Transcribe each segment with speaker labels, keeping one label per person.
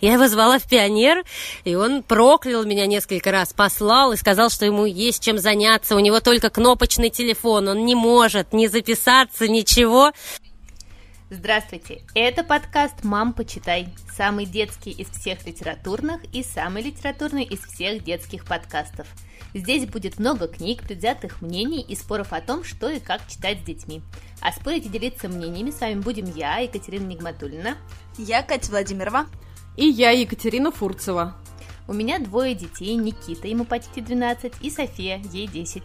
Speaker 1: Я его звала в пионер, и он проклял меня несколько раз, послал и сказал, что ему есть чем заняться, у него только кнопочный телефон, он не может ни записаться, ничего.
Speaker 2: Здравствуйте! Это подкаст «Мам, почитай». Самый детский из всех литературных и самый литературный из всех детских подкастов. Здесь будет много книг, предвзятых мнений и споров о том, что и как читать с детьми. А спорить и делиться мнениями с вами будем я, Екатерина Нигматульна.
Speaker 3: Я Катя Владимирова.
Speaker 4: И я, Екатерина Фурцева.
Speaker 2: У меня двое детей, Никита, ему почти 12, и София, ей 10.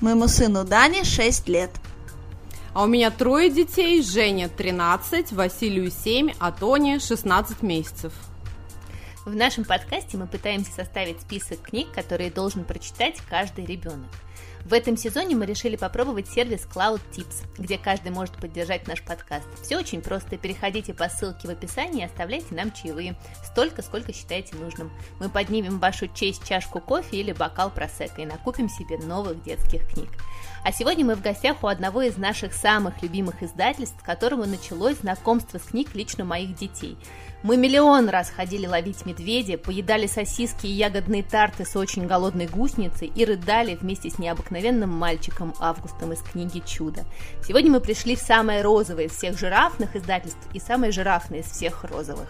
Speaker 3: Моему сыну Дане 6 лет.
Speaker 4: А у меня трое детей, Женя 13, Василию 7, а Тоне 16 месяцев.
Speaker 2: В нашем подкасте мы пытаемся составить список книг, которые должен прочитать каждый ребенок. В этом сезоне мы решили попробовать сервис Cloud Tips, где каждый может поддержать наш подкаст. Все очень просто. Переходите по ссылке в описании и оставляйте нам чаевые. Столько, сколько считаете нужным. Мы поднимем вашу честь чашку кофе или бокал просека и накупим себе новых детских книг. А сегодня мы в гостях у одного из наших самых любимых издательств, с которого началось знакомство с книг лично моих детей – мы миллион раз ходили ловить медведя, поедали сосиски и ягодные тарты с очень голодной гусеницей и рыдали вместе с необыкновенным мальчиком Августом из книги «Чудо». Сегодня мы пришли в самое розовое из всех жирафных издательств и самое жирафное из всех розовых.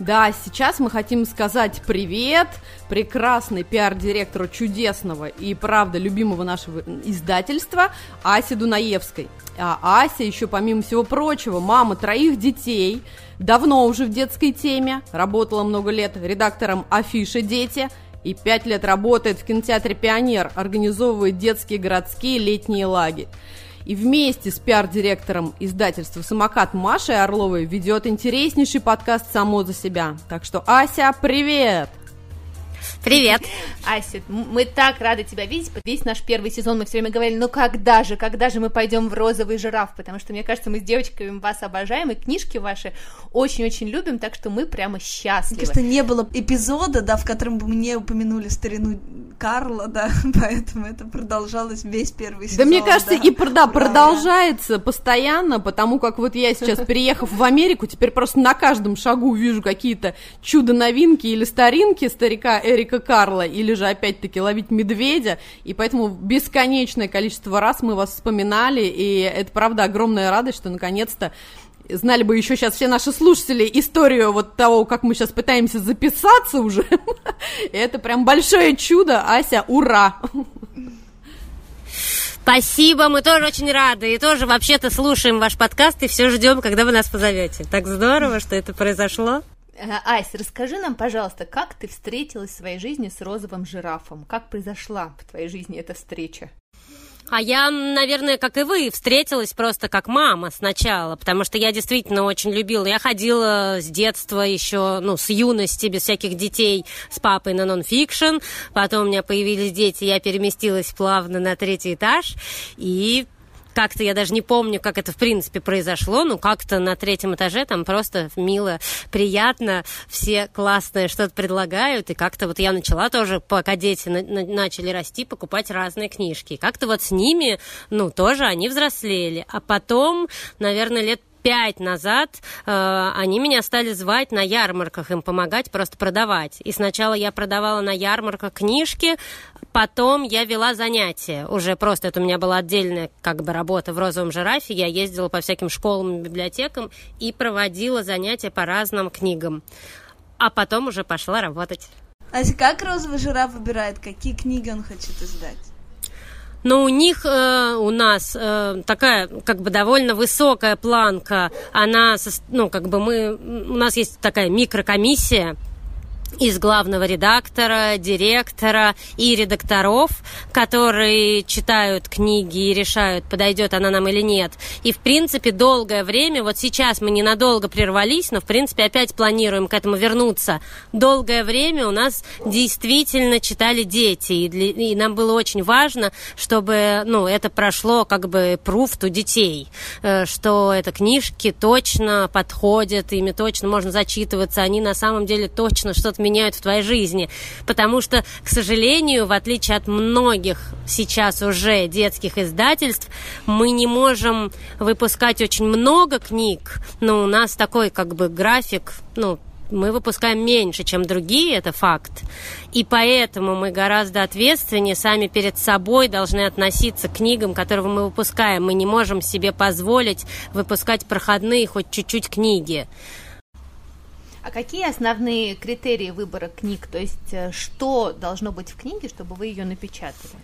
Speaker 4: Да, сейчас мы хотим сказать привет прекрасный пиар-директору чудесного и, правда, любимого нашего издательства Асе Дунаевской. А Ася еще, помимо всего прочего, мама троих детей, давно уже в детской теме, работала много лет редактором афиши «Дети», и пять лет работает в кинотеатре «Пионер», организовывает детские городские летние лагеря и вместе с пиар-директором издательства «Самокат» Машей Орловой ведет интереснейший подкаст «Само за себя». Так что, Ася, привет!
Speaker 1: Привет.
Speaker 2: Ася, мы так рады тебя видеть. Весь наш первый сезон мы все время говорили, ну когда же, когда же мы пойдем в розовый жираф, потому что, мне кажется, мы с девочками вас обожаем, и книжки ваши очень-очень любим, так что мы прямо счастливы.
Speaker 3: Мне кажется, не было эпизода, да, в котором бы мне упомянули старину Карла, да, поэтому это продолжалось весь первый сезон.
Speaker 4: Да, мне кажется, да. и да, продолжается постоянно, потому как вот я сейчас, переехав в Америку, теперь просто на каждом шагу вижу какие-то чудо-новинки или старинки старика Эрика Карла, или же опять-таки ловить медведя, и поэтому бесконечное количество раз мы вас вспоминали, и это правда огромная радость, что наконец-то знали бы еще сейчас все наши слушатели историю вот того, как мы сейчас пытаемся записаться уже. Это прям большое чудо, Ася, ура!
Speaker 1: Спасибо, мы тоже очень рады. И тоже вообще-то слушаем ваш подкаст и все ждем, когда вы нас позовете. Так здорово, что это произошло.
Speaker 2: Э, Ася, расскажи нам, пожалуйста, как ты встретилась в своей жизни с розовым жирафом? Как произошла в твоей жизни эта встреча?
Speaker 1: А я, наверное, как и вы, встретилась просто как мама сначала, потому что я действительно очень любила. Я ходила с детства еще, ну, с юности, без всяких детей, с папой на нонфикшн. Потом у меня появились дети, я переместилась плавно на третий этаж. И как-то я даже не помню, как это в принципе произошло, но как-то на третьем этаже там просто мило, приятно, все классные что-то предлагают, и как-то вот я начала тоже, пока дети на- на- начали расти, покупать разные книжки. Как-то вот с ними, ну, тоже они взрослели. А потом, наверное, лет пять назад э, они меня стали звать на ярмарках, им помогать просто продавать. И сначала я продавала на ярмарках книжки, потом я вела занятия. Уже просто это у меня была отдельная как бы работа в розовом жирафе. Я ездила по всяким школам библиотекам и проводила занятия по разным книгам. А потом уже пошла работать.
Speaker 3: А как розовый жираф выбирает, какие книги он хочет издать?
Speaker 1: Но у них, э, у нас э, такая как бы довольно высокая планка, она, ну, как бы мы, у нас есть такая микрокомиссия, из главного редактора, директора и редакторов, которые читают книги и решают, подойдет она нам или нет. И, в принципе, долгое время, вот сейчас мы ненадолго прервались, но, в принципе, опять планируем к этому вернуться. Долгое время у нас действительно читали дети, и, для, и нам было очень важно, чтобы, ну, это прошло как бы пруфт у детей, э, что это книжки точно подходят, ими точно можно зачитываться, они на самом деле точно что-то меняют в твоей жизни. Потому что, к сожалению, в отличие от многих сейчас уже детских издательств, мы не можем выпускать очень много книг, но у нас такой как бы график, ну, мы выпускаем меньше, чем другие, это факт. И поэтому мы гораздо ответственнее сами перед собой должны относиться к книгам, которые мы выпускаем. Мы не можем себе позволить выпускать проходные хоть чуть-чуть книги.
Speaker 2: А какие основные критерии выбора книг? То есть, э, что должно быть в книге, чтобы вы ее напечатали?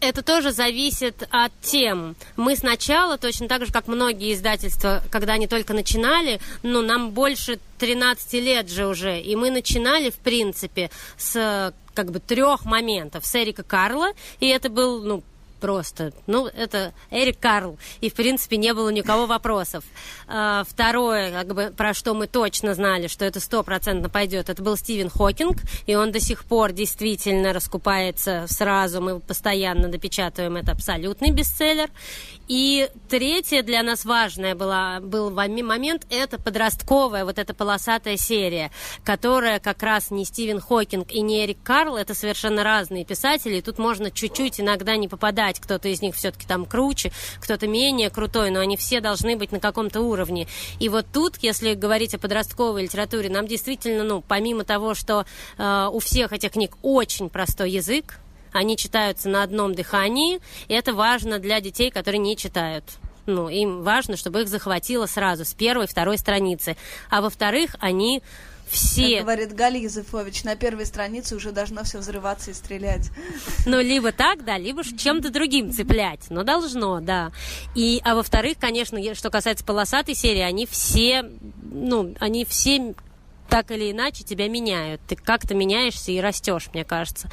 Speaker 1: Это тоже зависит от тем. Мы сначала, точно так же, как многие издательства, когда они только начинали, ну, нам больше 13 лет же уже, и мы начинали, в принципе, с как бы трех моментов. С Эрика Карла, и это был, ну, просто. Ну, это Эрик Карл, и, в принципе, не было никого вопросов. А, второе, как бы, про что мы точно знали, что это стопроцентно пойдет, это был Стивен Хокинг, и он до сих пор действительно раскупается сразу, мы постоянно допечатываем, это абсолютный бестселлер. И третье для нас важное было, был момент, это подростковая вот эта полосатая серия, которая как раз не Стивен Хокинг и не Эрик Карл, это совершенно разные писатели, и тут можно чуть-чуть иногда не попадать, кто-то из них все-таки там круче, кто-то менее крутой, но они все должны быть на каком-то уровне. И вот тут, если говорить о подростковой литературе, нам действительно, ну, помимо того, что э, у всех этих книг очень простой язык, они читаются на одном дыхании, и это важно для детей, которые не читают. Ну, им важно, чтобы их захватило сразу с первой, второй страницы. А во-вторых, они все...
Speaker 3: Как говорит Галя Юзефович, на первой странице уже должно все взрываться и стрелять.
Speaker 1: Ну, либо так, да, либо чем-то другим цеплять. Но должно, да. И, а во-вторых, конечно, что касается полосатой серии, они все, ну, они все так или иначе тебя меняют. Ты как-то меняешься и растешь, мне кажется.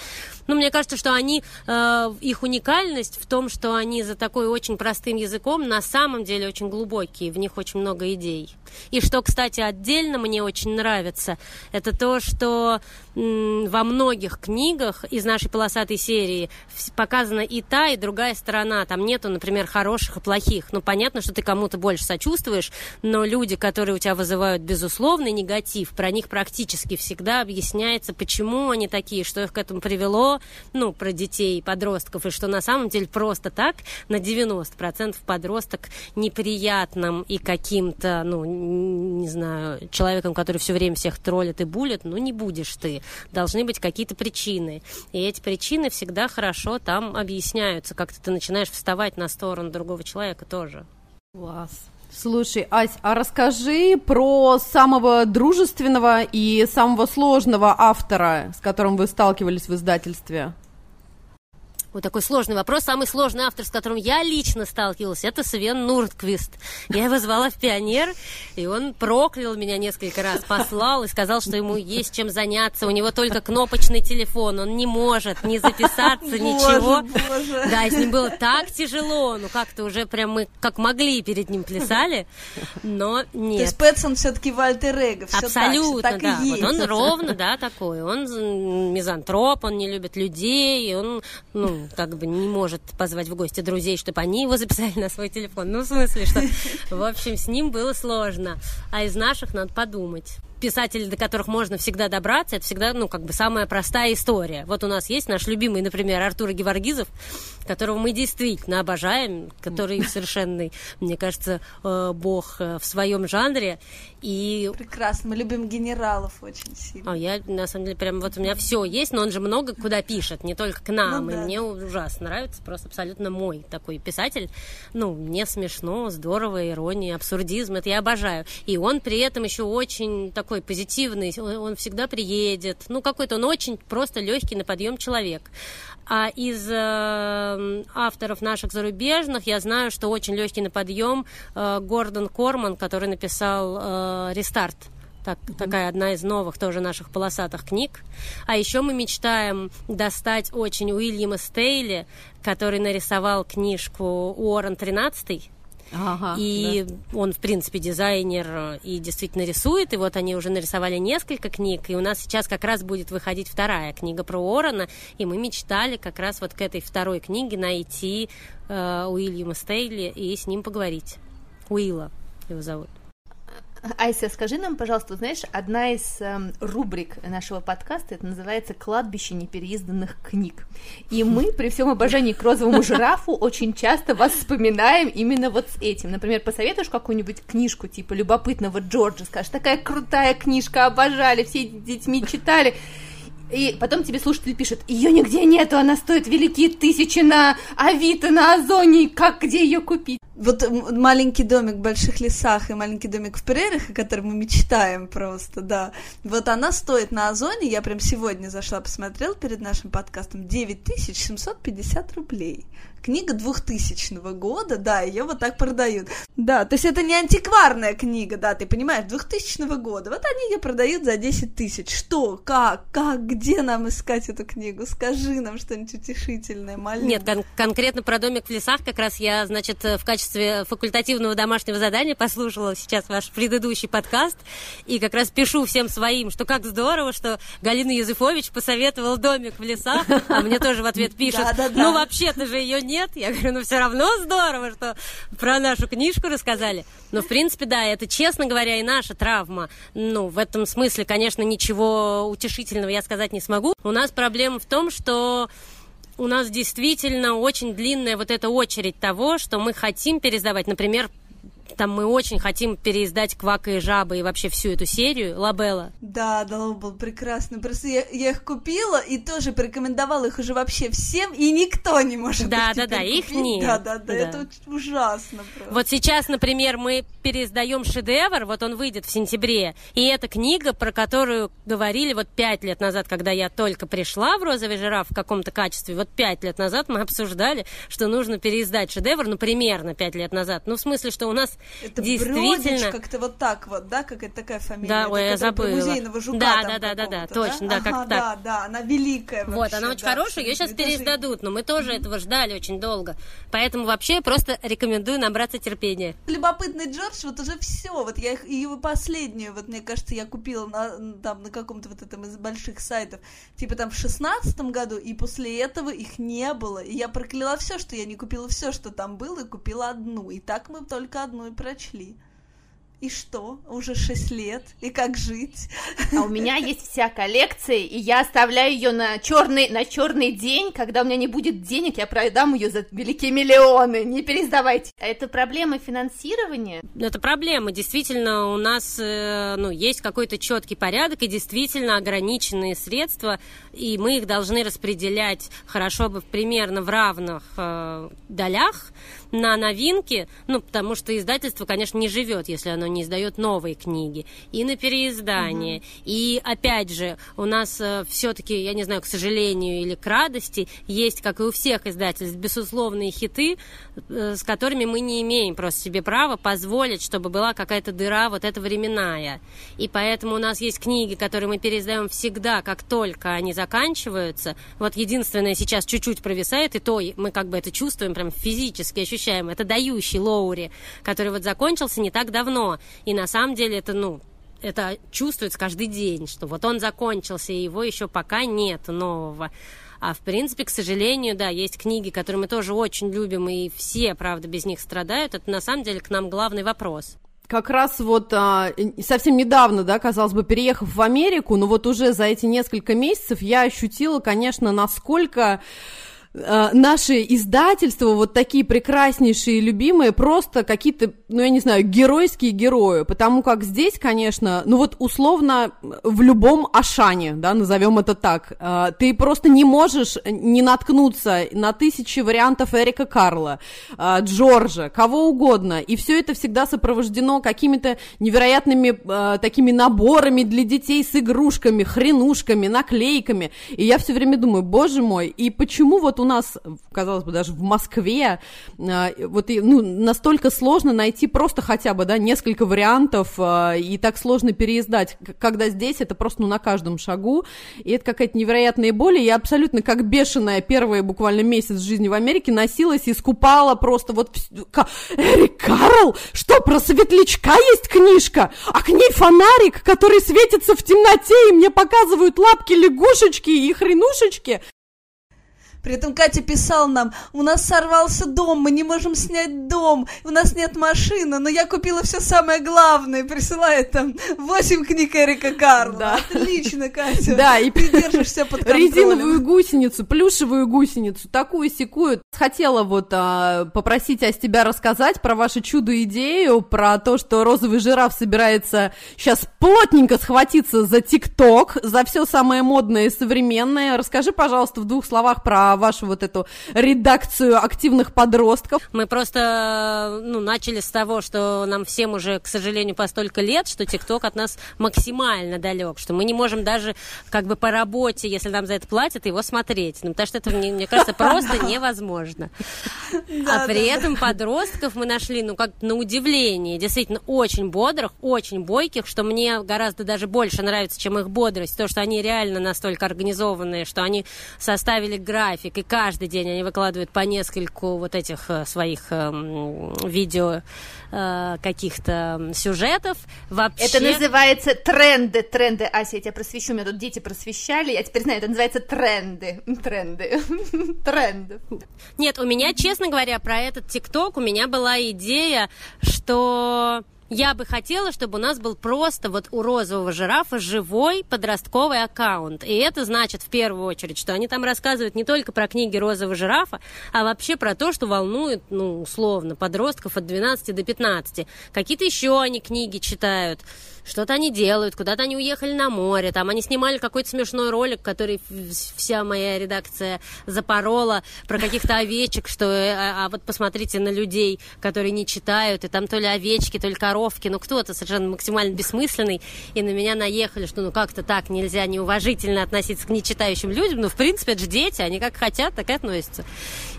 Speaker 1: Ну, мне кажется, что они, э, их уникальность в том, что они за такой очень простым языком на самом деле очень глубокие, в них очень много идей. И что, кстати, отдельно мне очень нравится, это то, что м, во многих книгах из нашей полосатой серии показана и та, и другая сторона. Там нету, например, хороших и плохих. Ну, понятно, что ты кому-то больше сочувствуешь, но люди, которые у тебя вызывают безусловный негатив, про них практически всегда объясняется, почему они такие, что их к этому привело, ну, про детей, подростков, и что на самом деле просто так на 90% подросток неприятным и каким-то, ну, не знаю, человеком, который все время всех троллит и булит, ну, не будешь ты. Должны быть какие-то причины. И эти причины всегда хорошо там объясняются. Как-то ты начинаешь вставать на сторону другого человека тоже.
Speaker 4: Класс. Слушай, Ась, а расскажи про самого дружественного и самого сложного автора, с которым вы сталкивались в издательстве.
Speaker 1: Вот такой сложный вопрос. Самый сложный автор, с которым я лично сталкивалась, это Свен Нуртквист. Я его звала в пионер, и он проклял меня несколько раз, послал и сказал, что ему есть чем заняться. У него только кнопочный телефон, он не может не записаться, ничего. Да, с ним было так тяжело. Ну, как-то уже прям мы как могли перед ним плясали, но нет. То
Speaker 3: есть Пэтсон все-таки Вальтер Эго,
Speaker 1: Абсолютно, так, да. Вот он ровно, да, такой. Он мизантроп, он не любит людей, он, ну, как бы не может позвать в гости друзей, чтобы они его записали на свой телефон. Ну, в смысле, что, в общем, с ним было сложно. А из наших надо подумать писателей, до которых можно всегда добраться, это всегда, ну, как бы самая простая история. Вот у нас есть наш любимый, например, Артур Геворгизов, которого мы действительно обожаем, который совершенный, мне кажется, э, бог э, в своем жанре. И...
Speaker 3: Прекрасно, мы любим генералов очень сильно.
Speaker 1: А я, на самом деле, прям вот у меня все есть, но он же много куда пишет, не только к нам, ну, да. и мне ужасно нравится, просто абсолютно мой такой писатель. Ну, мне смешно, здорово, ирония, абсурдизм, это я обожаю. И он при этом еще очень такой позитивный, он всегда приедет, ну, какой-то он очень просто легкий на подъем человек. А из э, авторов наших зарубежных я знаю, что очень легкий на подъем э, Гордон Корман, который написал э, «Рестарт». Так, mm-hmm. Такая одна из новых тоже наших полосатых книг. А еще мы мечтаем достать очень Уильяма Стейли, который нарисовал книжку «Уоррен 13
Speaker 4: Ага,
Speaker 1: и да. он, в принципе, дизайнер э, и действительно рисует. И вот они уже нарисовали несколько книг. И у нас сейчас как раз будет выходить вторая книга про Уоррена. И мы мечтали как раз вот к этой второй книге найти э, Уильяма Стейли и с ним поговорить. Уилла его зовут.
Speaker 2: Айся, скажи нам, пожалуйста, знаешь, одна из э, рубрик нашего подкаста, это называется «Кладбище непереизданных книг». И мы, при всем обожании к розовому жирафу, очень часто вас вспоминаем именно вот с этим. Например, посоветуешь какую-нибудь книжку типа «Любопытного Джорджа», скажешь, такая крутая книжка, обожали, все детьми читали. И потом тебе слушатель пишет, ее нигде нету, она стоит великие тысячи на Авито, на Озоне, как, где ее купить?
Speaker 3: Вот маленький домик в больших лесах и маленький домик в прериях, о котором мы мечтаем просто, да. Вот она стоит на Озоне, я прям сегодня зашла, посмотрела перед нашим подкастом, 9750 рублей. Книга 2000 года, да, ее вот так продают. Да, то есть это не антикварная книга, да, ты понимаешь, 2000 года. Вот они ее продают за 10 тысяч. Что, как, как, где нам искать эту книгу? Скажи нам что-нибудь утешительное, маленькое.
Speaker 1: Нет, кон- конкретно про домик в лесах как раз я, значит, в качестве факультативного домашнего задания послушала сейчас ваш предыдущий подкаст и как раз пишу всем своим, что как здорово, что Галина Юзефович посоветовала домик в лесах, а мне тоже в ответ пишет, ну вообще-то же ее нет. Я говорю, ну все равно здорово, что про нашу книжку рассказали. Но, в принципе, да, это, честно говоря, и наша травма. Ну, в этом смысле, конечно, ничего утешительного я сказать не смогу. У нас проблема в том, что у нас действительно очень длинная вот эта очередь того, что мы хотим пересдавать. Например, там мы очень хотим переиздать Квака и Жаба и вообще всю эту серию Лабелла.
Speaker 3: Да, да, был прекрасно. Просто я, я их купила и тоже порекомендовала их уже вообще всем, и никто не может
Speaker 1: да,
Speaker 3: их
Speaker 1: Да, да, да, их нет.
Speaker 3: Да, да, да, да, это ужасно просто.
Speaker 1: Вот сейчас, например, мы переиздаем шедевр, вот он выйдет в сентябре, и это книга, про которую говорили вот пять лет назад, когда я только пришла в «Розовый жираф» в каком-то качестве, вот пять лет назад мы обсуждали, что нужно переиздать шедевр, ну, примерно пять лет назад. Ну, в смысле, что у нас
Speaker 3: это
Speaker 1: действительно...
Speaker 3: как-то вот так вот, да, какая-то такая фамилия.
Speaker 1: Да, ой, я забыла.
Speaker 3: Музейного жука
Speaker 1: да, да, да, да, да, точно, да,
Speaker 3: ага,
Speaker 1: как
Speaker 3: да,
Speaker 1: так.
Speaker 3: Да, она великая
Speaker 1: Вот, она очень
Speaker 3: да,
Speaker 1: хорошая, ее сейчас переиздадут, но мы тоже mm-hmm. этого ждали очень долго. Поэтому вообще просто рекомендую набраться терпения.
Speaker 3: Любопытный Джордж, вот уже все, вот я их, его последнюю, вот мне кажется, я купила на, там на каком-то вот этом из больших сайтов, типа там в шестнадцатом году, и после этого их не было. И я прокляла все, что я не купила все, что там было, и купила одну. И так мы только одну и прочли. И что? Уже 6 лет. И как жить?
Speaker 2: А у меня есть вся коллекция, и я оставляю ее на черный, на черный день. Когда у меня не будет денег, я продам ее за великие миллионы. Не пересдавайте. А это проблема финансирования?
Speaker 1: Это проблема. Действительно, у нас э, ну, есть какой-то четкий порядок и действительно ограниченные средства, и мы их должны распределять хорошо бы примерно в равных э, долях на новинки, ну, потому что издательство, конечно, не живет, если оно не издает новые книги, и на переиздание. Угу. И, опять же, у нас э, все-таки, я не знаю, к сожалению или к радости, есть, как и у всех издательств, безусловные хиты, э, с которыми мы не имеем просто себе права позволить, чтобы была какая-то дыра вот эта временная. И поэтому у нас есть книги, которые мы переиздаем всегда, как только они заканчиваются. Вот единственное сейчас чуть-чуть провисает, и то мы как бы это чувствуем, прям физически ощущаем, ощущаем. Это дающий Лоури, который вот закончился не так давно. И на самом деле это, ну, это чувствуется каждый день, что вот он закончился, и его еще пока нет нового. А в принципе, к сожалению, да, есть книги, которые мы тоже очень любим, и все, правда, без них страдают. Это на самом деле к нам главный вопрос
Speaker 4: как раз вот а, совсем недавно, да, казалось бы, переехав в Америку, но вот уже за эти несколько месяцев я ощутила, конечно, насколько наши издательства, вот такие прекраснейшие, любимые, просто какие-то, ну, я не знаю, геройские герои, потому как здесь, конечно, ну, вот условно в любом Ашане, да, назовем это так, э, ты просто не можешь не наткнуться на тысячи вариантов Эрика Карла, э, Джорджа, кого угодно, и все это всегда сопровождено какими-то невероятными э, такими наборами для детей с игрушками, хренушками, наклейками, и я все время думаю, боже мой, и почему вот у нас, казалось бы, даже в Москве, а, вот ну, настолько сложно найти просто хотя бы, да, несколько вариантов, а, и так сложно переиздать, когда здесь это просто, ну, на каждом шагу, и это какая-то невероятная боль, и я абсолютно как бешеная первый буквально месяц жизни в Америке носилась и скупала просто вот... Эрик Карл? Что, про светлячка есть книжка? А к ней фонарик, который светится в темноте, и мне показывают лапки лягушечки и хренушечки?
Speaker 3: При этом Катя писала нам, у нас сорвался дом, мы не можем снять дом, у нас нет машины, но я купила все самое главное, присылает там 8 книг Эрика Карла. Да. Отлично, Катя.
Speaker 4: Да, и
Speaker 3: ты держишься под
Speaker 4: контролем. Резиновую гусеницу, плюшевую гусеницу, такую секую. Хотела вот а, попросить Ась тебя рассказать про вашу чудо-идею, про то, что розовый жираф собирается сейчас плотненько схватиться за ТикТок, за все самое модное и современное. Расскажи, пожалуйста, в двух словах про вашу вот эту редакцию активных подростков.
Speaker 1: Мы просто ну, начали с того, что нам всем уже, к сожалению, по столько лет, что ТикТок от нас максимально далек, что мы не можем даже как бы по работе, если нам за это платят, его смотреть. Ну, потому что это, мне, мне кажется, просто невозможно. А при этом подростков мы нашли, ну, как на удивление, действительно очень бодрых, очень бойких, что мне гораздо даже больше нравится, чем их бодрость, то, что они реально настолько организованные, что они составили график, и каждый день они выкладывают по нескольку вот этих э, своих э, видео э, каких-то сюжетов.
Speaker 2: Вообще... Это называется тренды, тренды. Ася, я тебя просвещу, меня тут дети просвещали, я теперь знаю, это называется тренды, тренды, тренды.
Speaker 1: Нет, у меня, честно говоря, про этот ТикТок у меня была идея, что я бы хотела, чтобы у нас был просто вот у розового жирафа живой подростковый аккаунт. И это значит в первую очередь, что они там рассказывают не только про книги розового жирафа, а вообще про то, что волнует, ну, условно, подростков от 12 до 15. Какие-то еще они книги читают что-то они делают, куда-то они уехали на море, там они снимали какой-то смешной ролик, который вся моя редакция запорола про каких-то овечек, что э, а, а вот посмотрите на людей, которые не читают, и там то ли овечки, то ли коровки, ну кто-то совершенно максимально бессмысленный, и на меня наехали, что ну как-то так нельзя неуважительно относиться к нечитающим людям, ну в принципе это же дети, они как хотят, так и относятся.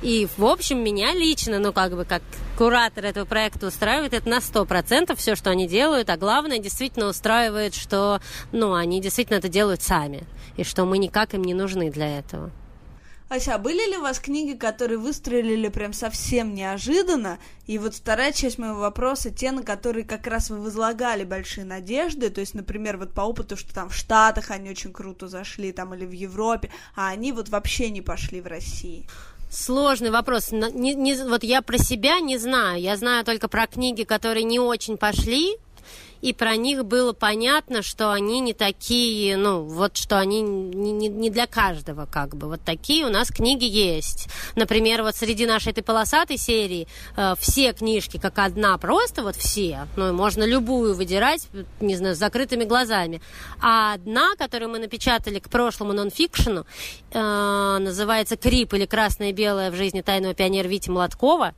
Speaker 1: И в общем меня лично, ну как бы как куратор этого проекта устраивает это на 100% все, что они делают, а главное действительно действительно устраивает, что ну, они действительно это делают сами, и что мы никак им не нужны для этого.
Speaker 3: Ася, а были ли у вас книги, которые выстрелили прям совсем неожиданно? И вот вторая часть моего вопроса, те, на которые как раз вы возлагали большие надежды, то есть, например, вот по опыту, что там в Штатах они очень круто зашли, там, или в Европе, а они вот вообще не пошли в России.
Speaker 1: Сложный вопрос. Не, не, вот я про себя не знаю. Я знаю только про книги, которые не очень пошли и про них было понятно, что они не такие, ну, вот что они не, не, не для каждого, как бы. Вот такие у нас книги есть. Например, вот среди нашей этой полосатой серии э, все книжки как одна, просто вот все, ну, можно любую выдирать, не знаю, с закрытыми глазами. А одна, которую мы напечатали к прошлому нонфикшену, э, называется «Крип» или «Красное и белое в жизни тайного пионера Вити Молоткова».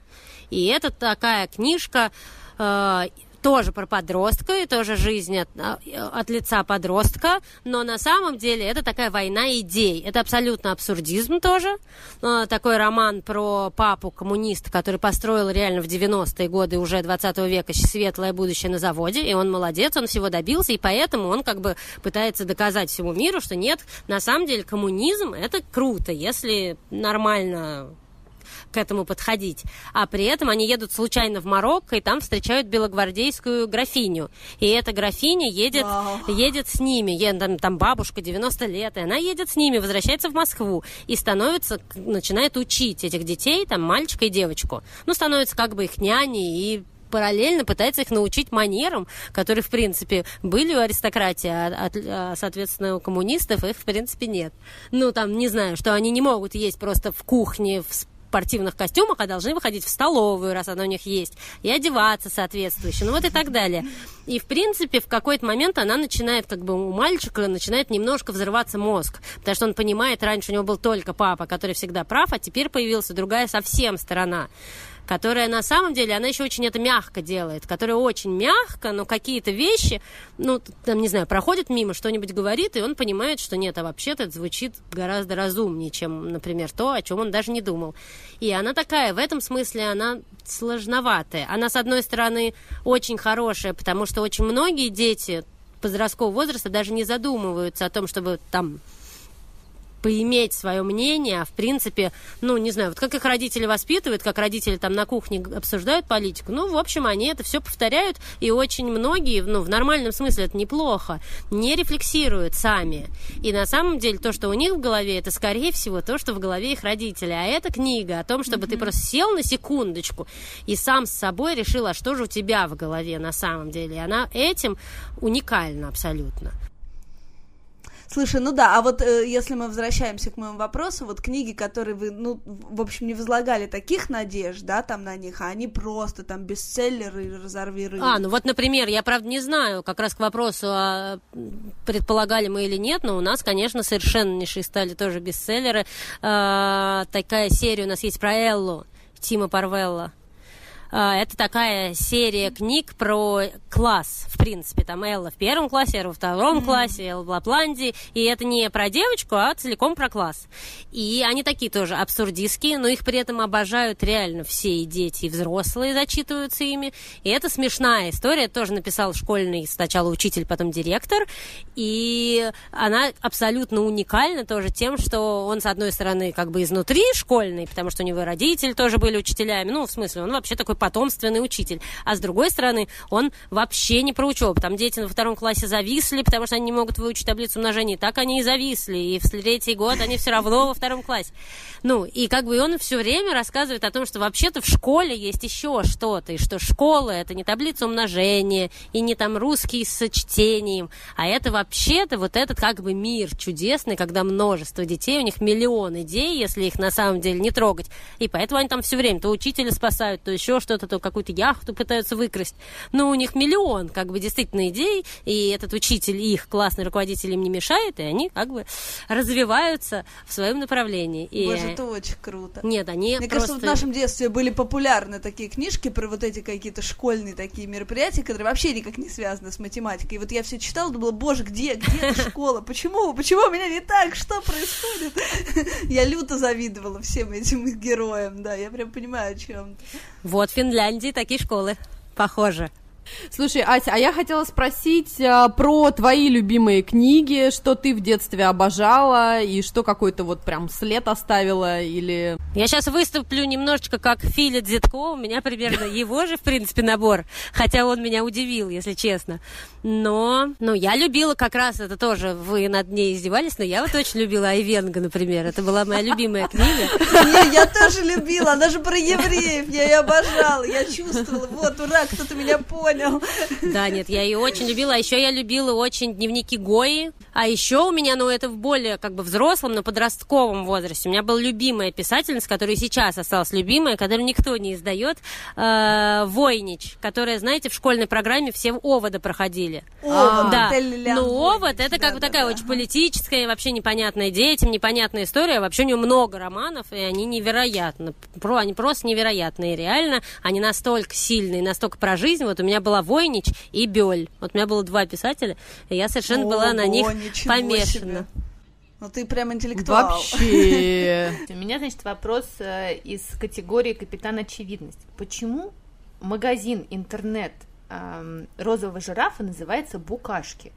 Speaker 1: И это такая книжка, э, тоже про подростка и тоже жизнь от, а, от лица подростка, но на самом деле это такая война идей. Это абсолютно абсурдизм тоже. А, такой роман про папу коммуниста, который построил реально в 90-е годы уже 20 века светлое будущее на заводе, и он молодец, он всего добился, и поэтому он как бы пытается доказать всему миру, что нет, на самом деле коммунизм это круто, если нормально к этому подходить. А при этом они едут случайно в Марокко и там встречают белогвардейскую графиню. И эта графиня едет, едет с ними. Едет, там, там бабушка 90 лет, и она едет с ними, возвращается в Москву и становится, начинает учить этих детей, там, мальчика и девочку. Ну, становится как бы их няней и параллельно пытается их научить манерам, которые, в принципе, были у аристократии, а, а, соответственно, у коммунистов их, в принципе, нет. Ну, там, не знаю, что они не могут есть просто в кухне, в спортивных костюмах, а должны выходить в столовую, раз она у них есть, и одеваться соответствующе, ну вот и так далее. И, в принципе, в какой-то момент она начинает, как бы у мальчика начинает немножко взрываться мозг, потому что он понимает, раньше у него был только папа, который всегда прав, а теперь появилась другая совсем сторона которая на самом деле, она еще очень это мягко делает, которая очень мягко, но какие-то вещи, ну, там, не знаю, проходит мимо, что-нибудь говорит, и он понимает, что нет, а вообще-то это звучит гораздо разумнее, чем, например, то, о чем он даже не думал. И она такая, в этом смысле она сложноватая. Она, с одной стороны, очень хорошая, потому что очень многие дети подросткового возраста даже не задумываются о том, чтобы там поиметь свое мнение, а в принципе, ну, не знаю, вот как их родители воспитывают, как родители там на кухне обсуждают политику, ну, в общем, они это все повторяют, и очень многие, ну, в нормальном смысле это неплохо, не рефлексируют сами. И на самом деле то, что у них в голове, это, скорее всего, то, что в голове их родителей. А эта книга о том, чтобы mm-hmm. ты просто сел на секундочку и сам с собой решил, а что же у тебя в голове на самом деле. И она этим уникальна абсолютно.
Speaker 3: Слушай, ну да, а вот э, если мы возвращаемся к моему вопросу, вот книги, которые вы, ну, в общем, не возлагали таких надежд, да, там на них, а они просто там бестселлеры, разорви
Speaker 1: А, ну вот, например, я, правда, не знаю, как раз к вопросу, а предполагали мы или нет, но у нас, конечно, совершеннейшие стали тоже бестселлеры. А, такая серия у нас есть про Эллу, Тима Парвелла. А, это такая серия книг про класс, в принципе. Там Элла в первом классе, Элла во втором mm-hmm. классе, Элла в Лапландии. И это не про девочку, а целиком про класс. И они такие тоже абсурдистские, но их при этом обожают реально все и дети, и взрослые зачитываются ими. И это смешная история. Тоже написал школьный сначала учитель, потом директор. И она абсолютно уникальна тоже тем, что он, с одной стороны, как бы изнутри школьный, потому что у него родители тоже были учителями. Ну, в смысле, он вообще такой потомственный учитель. А с другой стороны, он вообще не про учебу. Там дети на втором классе зависли, потому что они не могут выучить таблицу умножения. Так они и зависли. И в третий год они все равно во втором классе. Ну, и как бы он все время рассказывает о том, что вообще-то в школе есть еще что-то, и что школа это не таблица умножения, и не там русский с чтением, а это вообще-то вот этот как бы мир чудесный, когда множество детей, у них миллион идей, если их на самом деле не трогать. И поэтому они там все время то учителя спасают, то еще что-то, то какую-то яхту пытаются выкрасть. Но у них миллион, как бы, действительно идей, и этот учитель, их классный руководитель им не мешает, и они как бы развиваются в своем направлении. И...
Speaker 3: Боже, это очень круто.
Speaker 1: Нет, они
Speaker 3: Мне
Speaker 1: просто...
Speaker 3: кажется, в нашем детстве были популярны такие книжки про вот эти какие-то школьные такие мероприятия, которые вообще никак не связаны с математикой. И вот я все читала, думала, боже, где, где школа? Почему? Почему у меня не так? Что происходит? Я люто завидовала всем этим героям, да, я прям понимаю, о чем.
Speaker 1: Вот Финляндии такие школы, похоже.
Speaker 4: Слушай, Ася, а я хотела спросить а, про твои любимые книги, что ты в детстве обожала? И что какой-то вот прям след оставила? Или...
Speaker 1: Я сейчас выступлю немножечко как Филя Дзитко, у меня примерно его же, в принципе, набор, хотя он меня удивил, если честно. Но, ну, я любила как раз, это тоже, вы над ней издевались, но я вот очень любила Айвенга, например, это была моя любимая книга.
Speaker 3: Не, я тоже любила, она же про евреев, я ее обожала, я чувствовала, вот, ура, кто-то меня понял понял.
Speaker 1: Да, нет, я ее очень любила. А еще я любила очень дневники Гои. А еще у меня, ну, это в более как бы взрослом, но подростковом возрасте. У меня была любимая писательница, которая сейчас осталась любимая, которую никто не издает, э, Войнич, которая, знаете, в школьной программе все овода проходили.
Speaker 3: Овод,
Speaker 1: да. Ну, овод, это как бы такая очень политическая, вообще непонятная детям, непонятная история. Вообще у нее много романов, и они невероятно, они просто невероятные, реально. Они настолько сильные, настолько про жизнь. Вот у меня была Войнич и Бёль. Вот у меня было два писателя, и я совершенно О, была на них помешана.
Speaker 3: Ну ты прям интеллектуал.
Speaker 4: Вообще.
Speaker 2: У меня, значит, вопрос э, из категории капитан очевидность. Почему магазин интернет розового жирафа называется букашки.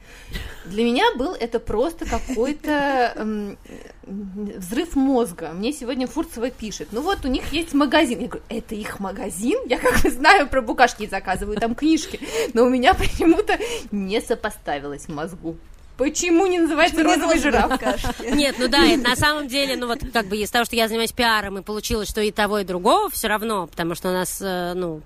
Speaker 2: Для меня был это просто какой-то взрыв мозга. Мне сегодня Фурцева пишет, ну вот у них есть магазин. Я говорю, это их магазин? Я как бы знаю про букашки и заказываю там книжки, но у меня почему-то не сопоставилось в мозгу. Почему не называется розовый жираф?
Speaker 1: Нет, ну да, на самом деле, ну вот как бы из того, что я занимаюсь пиаром, и получилось, что и того, и другого все равно, потому что у нас, э, ну,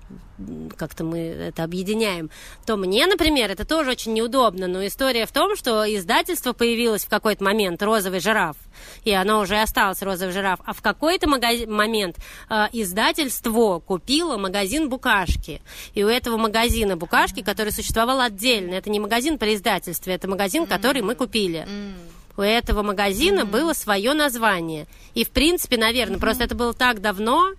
Speaker 1: как-то мы это объединяем, то мне, например, это тоже очень неудобно. Но история в том, что издательство появилось в какой-то момент «Розовый жираф», и оно уже осталось «Розовый жираф», а в какой-то момент э, издательство купило магазин «Букашки». И у этого магазина «Букашки», который существовал отдельно, это не магазин при издательстве, это магазин, который мы купили у этого магазина mm-hmm. было свое название. И, в принципе, наверное, mm-hmm. просто это было так давно,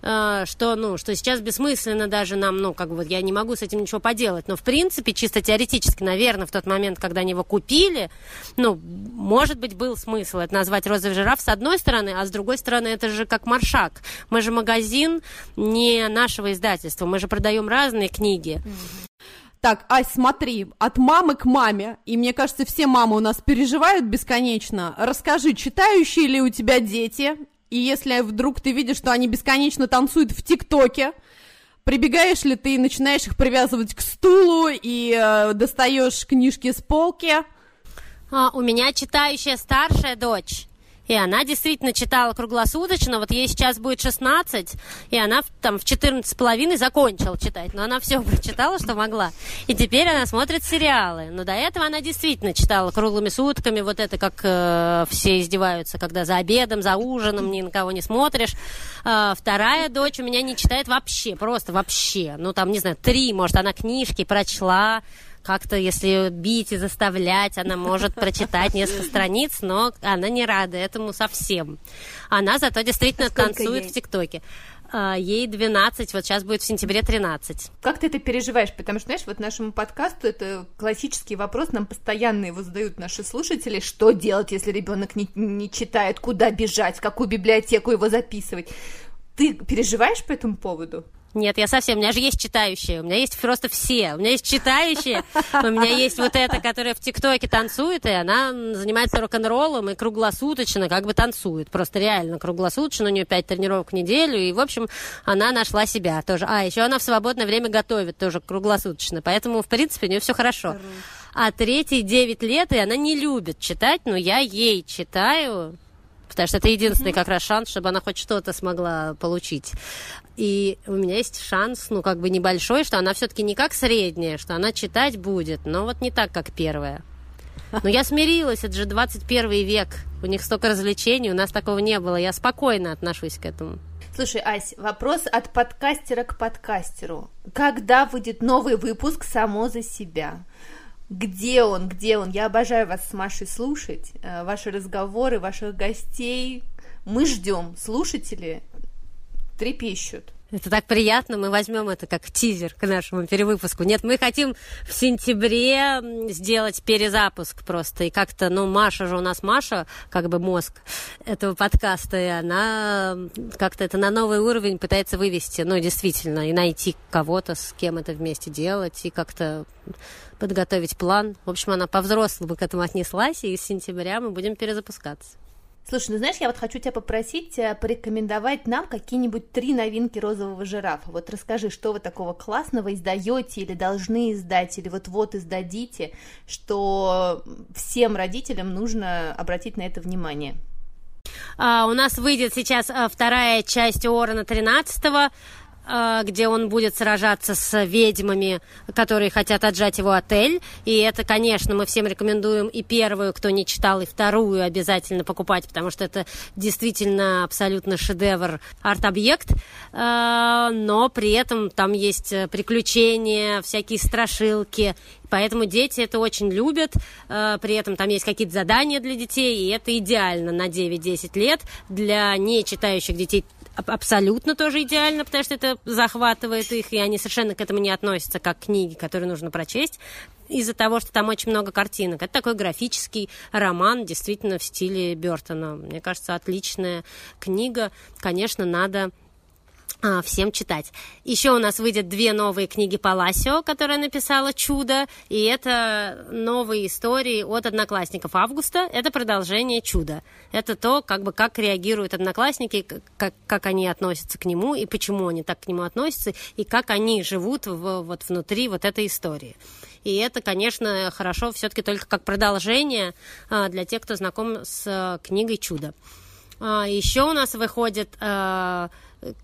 Speaker 1: что, ну, что сейчас бессмысленно даже нам, ну, как бы, я не могу с этим ничего поделать, но, в принципе, чисто теоретически, наверное, в тот момент, когда они его купили, ну, может быть, был смысл это назвать «Розовый жираф» с одной стороны, а с другой стороны, это же как маршак. Мы же магазин не нашего издательства, мы же продаем разные книги.
Speaker 4: Так, Ась, смотри, от мамы к маме, и мне кажется, все мамы у нас переживают бесконечно. Расскажи, читающие ли у тебя дети? И если вдруг ты видишь, что они бесконечно танцуют в ТикТоке, прибегаешь ли ты и начинаешь их привязывать к стулу и э, достаешь книжки с полки?
Speaker 1: А, у меня читающая старшая дочь. И она действительно читала круглосуточно, вот ей сейчас будет 16, и она там в 14 с половиной закончила читать, но она все прочитала, что могла. И теперь она смотрит сериалы. Но до этого она действительно читала круглыми сутками, вот это как э, все издеваются, когда за обедом, за ужином ни на кого не смотришь. Э, вторая дочь у меня не читает вообще, просто вообще. Ну там, не знаю, три, может, она книжки прочла, как-то, если бить и заставлять, она может прочитать несколько страниц, но она не рада этому совсем. Она зато действительно а танцует ей? в ТикТоке. А, ей 12, вот сейчас будет в сентябре 13.
Speaker 2: Как ты это переживаешь? Потому что, знаешь, вот нашему подкасту это классический вопрос, нам постоянно его задают наши слушатели, что делать, если ребенок не, не читает, куда бежать, в какую библиотеку его записывать. Ты переживаешь по этому поводу?
Speaker 1: Нет, я совсем, у меня же есть читающие, у меня есть просто все, у меня есть читающие, у меня есть вот эта, которая в ТикТоке танцует, и она занимается рок-н-роллом и круглосуточно как бы танцует, просто реально круглосуточно, у нее пять тренировок в неделю, и, в общем, она нашла себя тоже. А, еще она в свободное время готовит тоже круглосуточно, поэтому, в принципе, у нее все хорошо. А третий 9 лет, и она не любит читать, но я ей читаю, потому что это единственный как раз шанс, чтобы она хоть что-то смогла получить. И у меня есть шанс, ну, как бы небольшой, что она все-таки не как средняя, что она читать будет, но вот не так, как первая. Но я смирилась, это же 21 век, у них столько развлечений, у нас такого не было, я спокойно отношусь к этому.
Speaker 2: Слушай, Ась, вопрос от подкастера к подкастеру. Когда выйдет новый выпуск «Само за себя»? Где он, где он. Я обожаю вас с Машей слушать, э, ваши разговоры, ваших гостей. Мы ждем, слушатели трепещут.
Speaker 1: Это так приятно, мы возьмем это как тизер к нашему перевыпуску. Нет, мы хотим в сентябре сделать перезапуск просто. И как-то, ну, Маша же у нас Маша, как бы мозг этого подкаста, и она как-то это на новый уровень пытается вывести, ну, действительно, и найти кого-то, с кем это вместе делать, и как-то подготовить план. В общем, она по-взрослому к этому отнеслась, и с сентября мы будем перезапускаться.
Speaker 2: Слушай, ну знаешь, я вот хочу тебя попросить э, порекомендовать нам какие-нибудь три новинки розового жирафа. Вот расскажи, что вы такого классного издаете или должны издать, или вот-вот издадите, что всем родителям нужно обратить на это внимание.
Speaker 1: А, у нас выйдет сейчас а, вторая часть Орона 13 а, где он будет сражаться с ведьмами, которые хотят отжать его отель. И это, конечно, мы всем рекомендуем и первую, кто не читал, и вторую обязательно покупать, потому что это действительно абсолютно шедевр арт-объект. А, но при этом там есть приключения, всякие страшилки. Поэтому дети это очень любят. А, при этом там есть какие-то задания для детей, и это идеально на 9-10 лет. Для не читающих детей абсолютно тоже идеально, потому что это захватывает их, и они совершенно к этому не относятся как к книге, которую нужно прочесть из-за того, что там очень много картинок. Это такой графический роман, действительно в стиле Бертона. Мне кажется, отличная книга. Конечно, надо всем читать. Еще у нас выйдет две новые книги Паласио, которая написала «Чудо», и это новые истории от одноклассников Августа. Это продолжение «Чуда». Это то, как бы, как реагируют одноклассники, как, как они относятся к нему, и почему они так к нему относятся, и как они живут в, вот внутри вот этой истории. И это, конечно, хорошо все-таки только как продолжение а, для тех, кто знаком с а, книгой «Чудо». А, еще у нас выходит...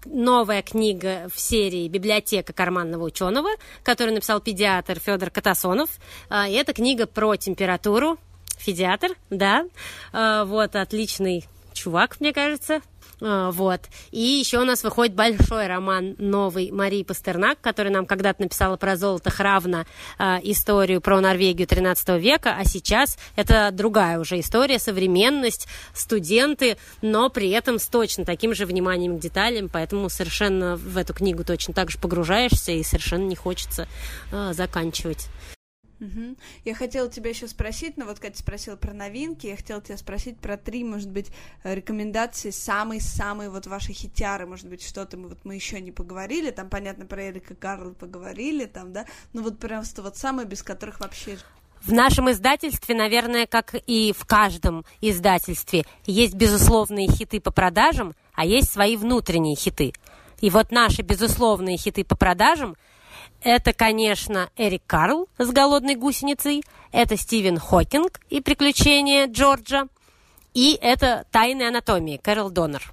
Speaker 1: Новая книга в серии «Библиотека карманного ученого», которую написал педиатр Федор Катасонов. А, и это книга про температуру. Педиатр, да. А, вот, отличный чувак, мне кажется. А, вот. И еще у нас выходит большой роман новый Марии Пастернак, который нам когда-то написала про золото Хравна а, историю про Норвегию 13 века, а сейчас это другая уже история, современность, студенты, но при этом с точно таким же вниманием к деталям, поэтому совершенно в эту книгу точно так же погружаешься и совершенно не хочется а, заканчивать.
Speaker 3: Угу. Я хотела тебя еще спросить, но вот Катя спросила про новинки, я хотела тебя спросить про три, может быть, э, рекомендации самые-самые вот ваши хитяры, может быть, что-то мы вот мы еще не поговорили, там, понятно, про Эрика Карла поговорили, там, да, ну вот просто вот самые, без которых вообще...
Speaker 1: В нашем издательстве, наверное, как и в каждом издательстве, есть безусловные хиты по продажам, а есть свои внутренние хиты. И вот наши безусловные хиты по продажам – это, конечно, Эрик Карл с «Голодной гусеницей», это Стивен Хокинг и «Приключения Джорджа», и это «Тайны анатомии» Кэрол Доннер.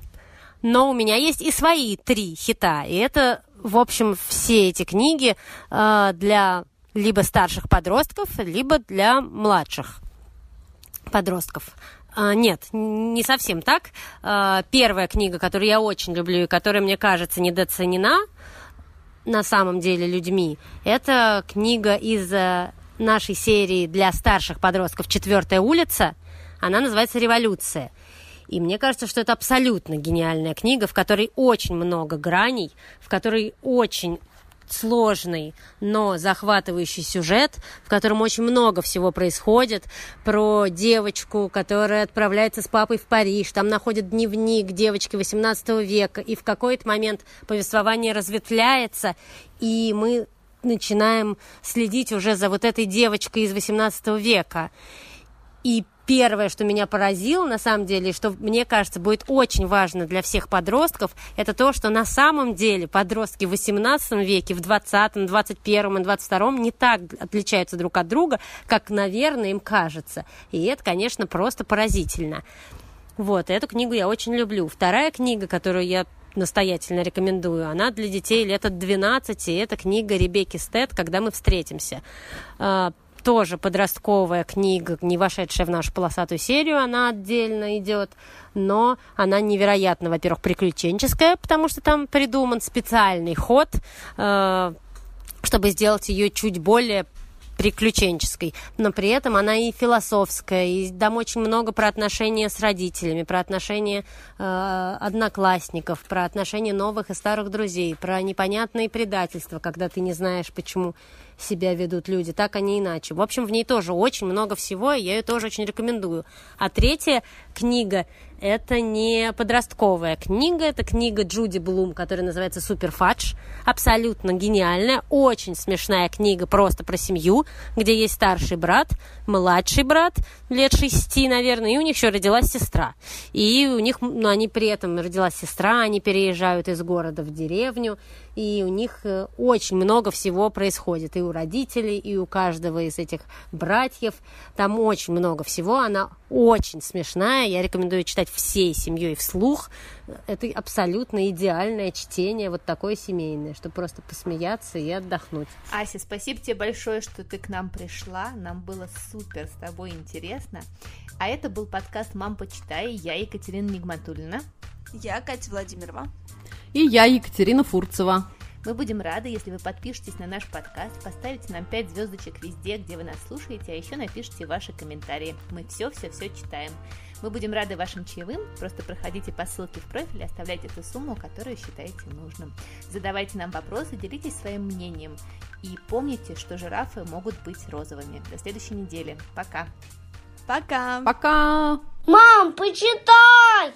Speaker 1: Но у меня есть и свои три хита, и это, в общем, все эти книги э, для либо старших подростков, либо для младших подростков. А, нет, не совсем так. А, первая книга, которую я очень люблю и которая, мне кажется, недооценена, на самом деле людьми. Это книга из э, нашей серии для старших подростков «Четвертая улица». Она называется «Революция». И мне кажется, что это абсолютно гениальная книга, в которой очень много граней, в которой очень сложный, но захватывающий сюжет, в котором очень много всего происходит, про девочку, которая отправляется с папой в Париж, там находит дневник девочки 18 века, и в какой-то момент повествование разветвляется, и мы начинаем следить уже за вот этой девочкой из 18 века. И первое, что меня поразило, на самом деле, что, мне кажется, будет очень важно для всех подростков, это то, что на самом деле подростки в 18 веке, в 20, 21 и 22 не так отличаются друг от друга, как, наверное, им кажется. И это, конечно, просто поразительно. Вот, эту книгу я очень люблю. Вторая книга, которую я настоятельно рекомендую. Она для детей лет от 12, и это книга Ребекки Стед «Когда мы встретимся». Тоже подростковая книга, не вошедшая в нашу полосатую серию, она отдельно идет, но она невероятно, во-первых, приключенческая, потому что там придуман специальный ход, э, чтобы сделать ее чуть более приключенческой, но при этом она и философская, и там очень много про отношения с родителями, про отношения э, одноклассников, про отношения новых и старых друзей, про непонятные предательства, когда ты не знаешь, почему себя ведут люди, так они иначе. В общем, в ней тоже очень много всего, и я ее тоже очень рекомендую. А третья книга это не подростковая книга, это книга Джуди Блум, которая называется «Супер Фадж». Абсолютно гениальная, очень смешная книга просто про семью, где есть старший брат, младший брат, лет шести, наверное, и у них еще родилась сестра. И у них, ну, они при этом родилась сестра, они переезжают из города в деревню, и у них э, очень много всего происходит. И у родителей, и у каждого из этих братьев. Там очень много всего. Она очень смешная. Я рекомендую читать всей семьей вслух. Это абсолютно идеальное чтение, вот такое семейное, чтобы просто посмеяться и отдохнуть.
Speaker 2: Ася, спасибо тебе большое, что ты к нам пришла. Нам было супер с тобой интересно. А это был подкаст «Мам, почитай». Я Екатерина Нигматульна.
Speaker 3: Я Катя Владимирова.
Speaker 4: И я, Екатерина Фурцева.
Speaker 2: Мы будем рады, если вы подпишетесь на наш подкаст, поставите нам 5 звездочек везде, где вы нас слушаете, а еще напишите ваши комментарии. Мы все-все-все читаем. Мы будем рады вашим чаевым, просто проходите по ссылке в профиле, оставляйте ту сумму, которую считаете нужным. Задавайте нам вопросы, делитесь своим мнением. И помните, что жирафы могут быть розовыми. До следующей недели. Пока.
Speaker 3: Пока.
Speaker 4: Пока.
Speaker 5: Мам, почитай!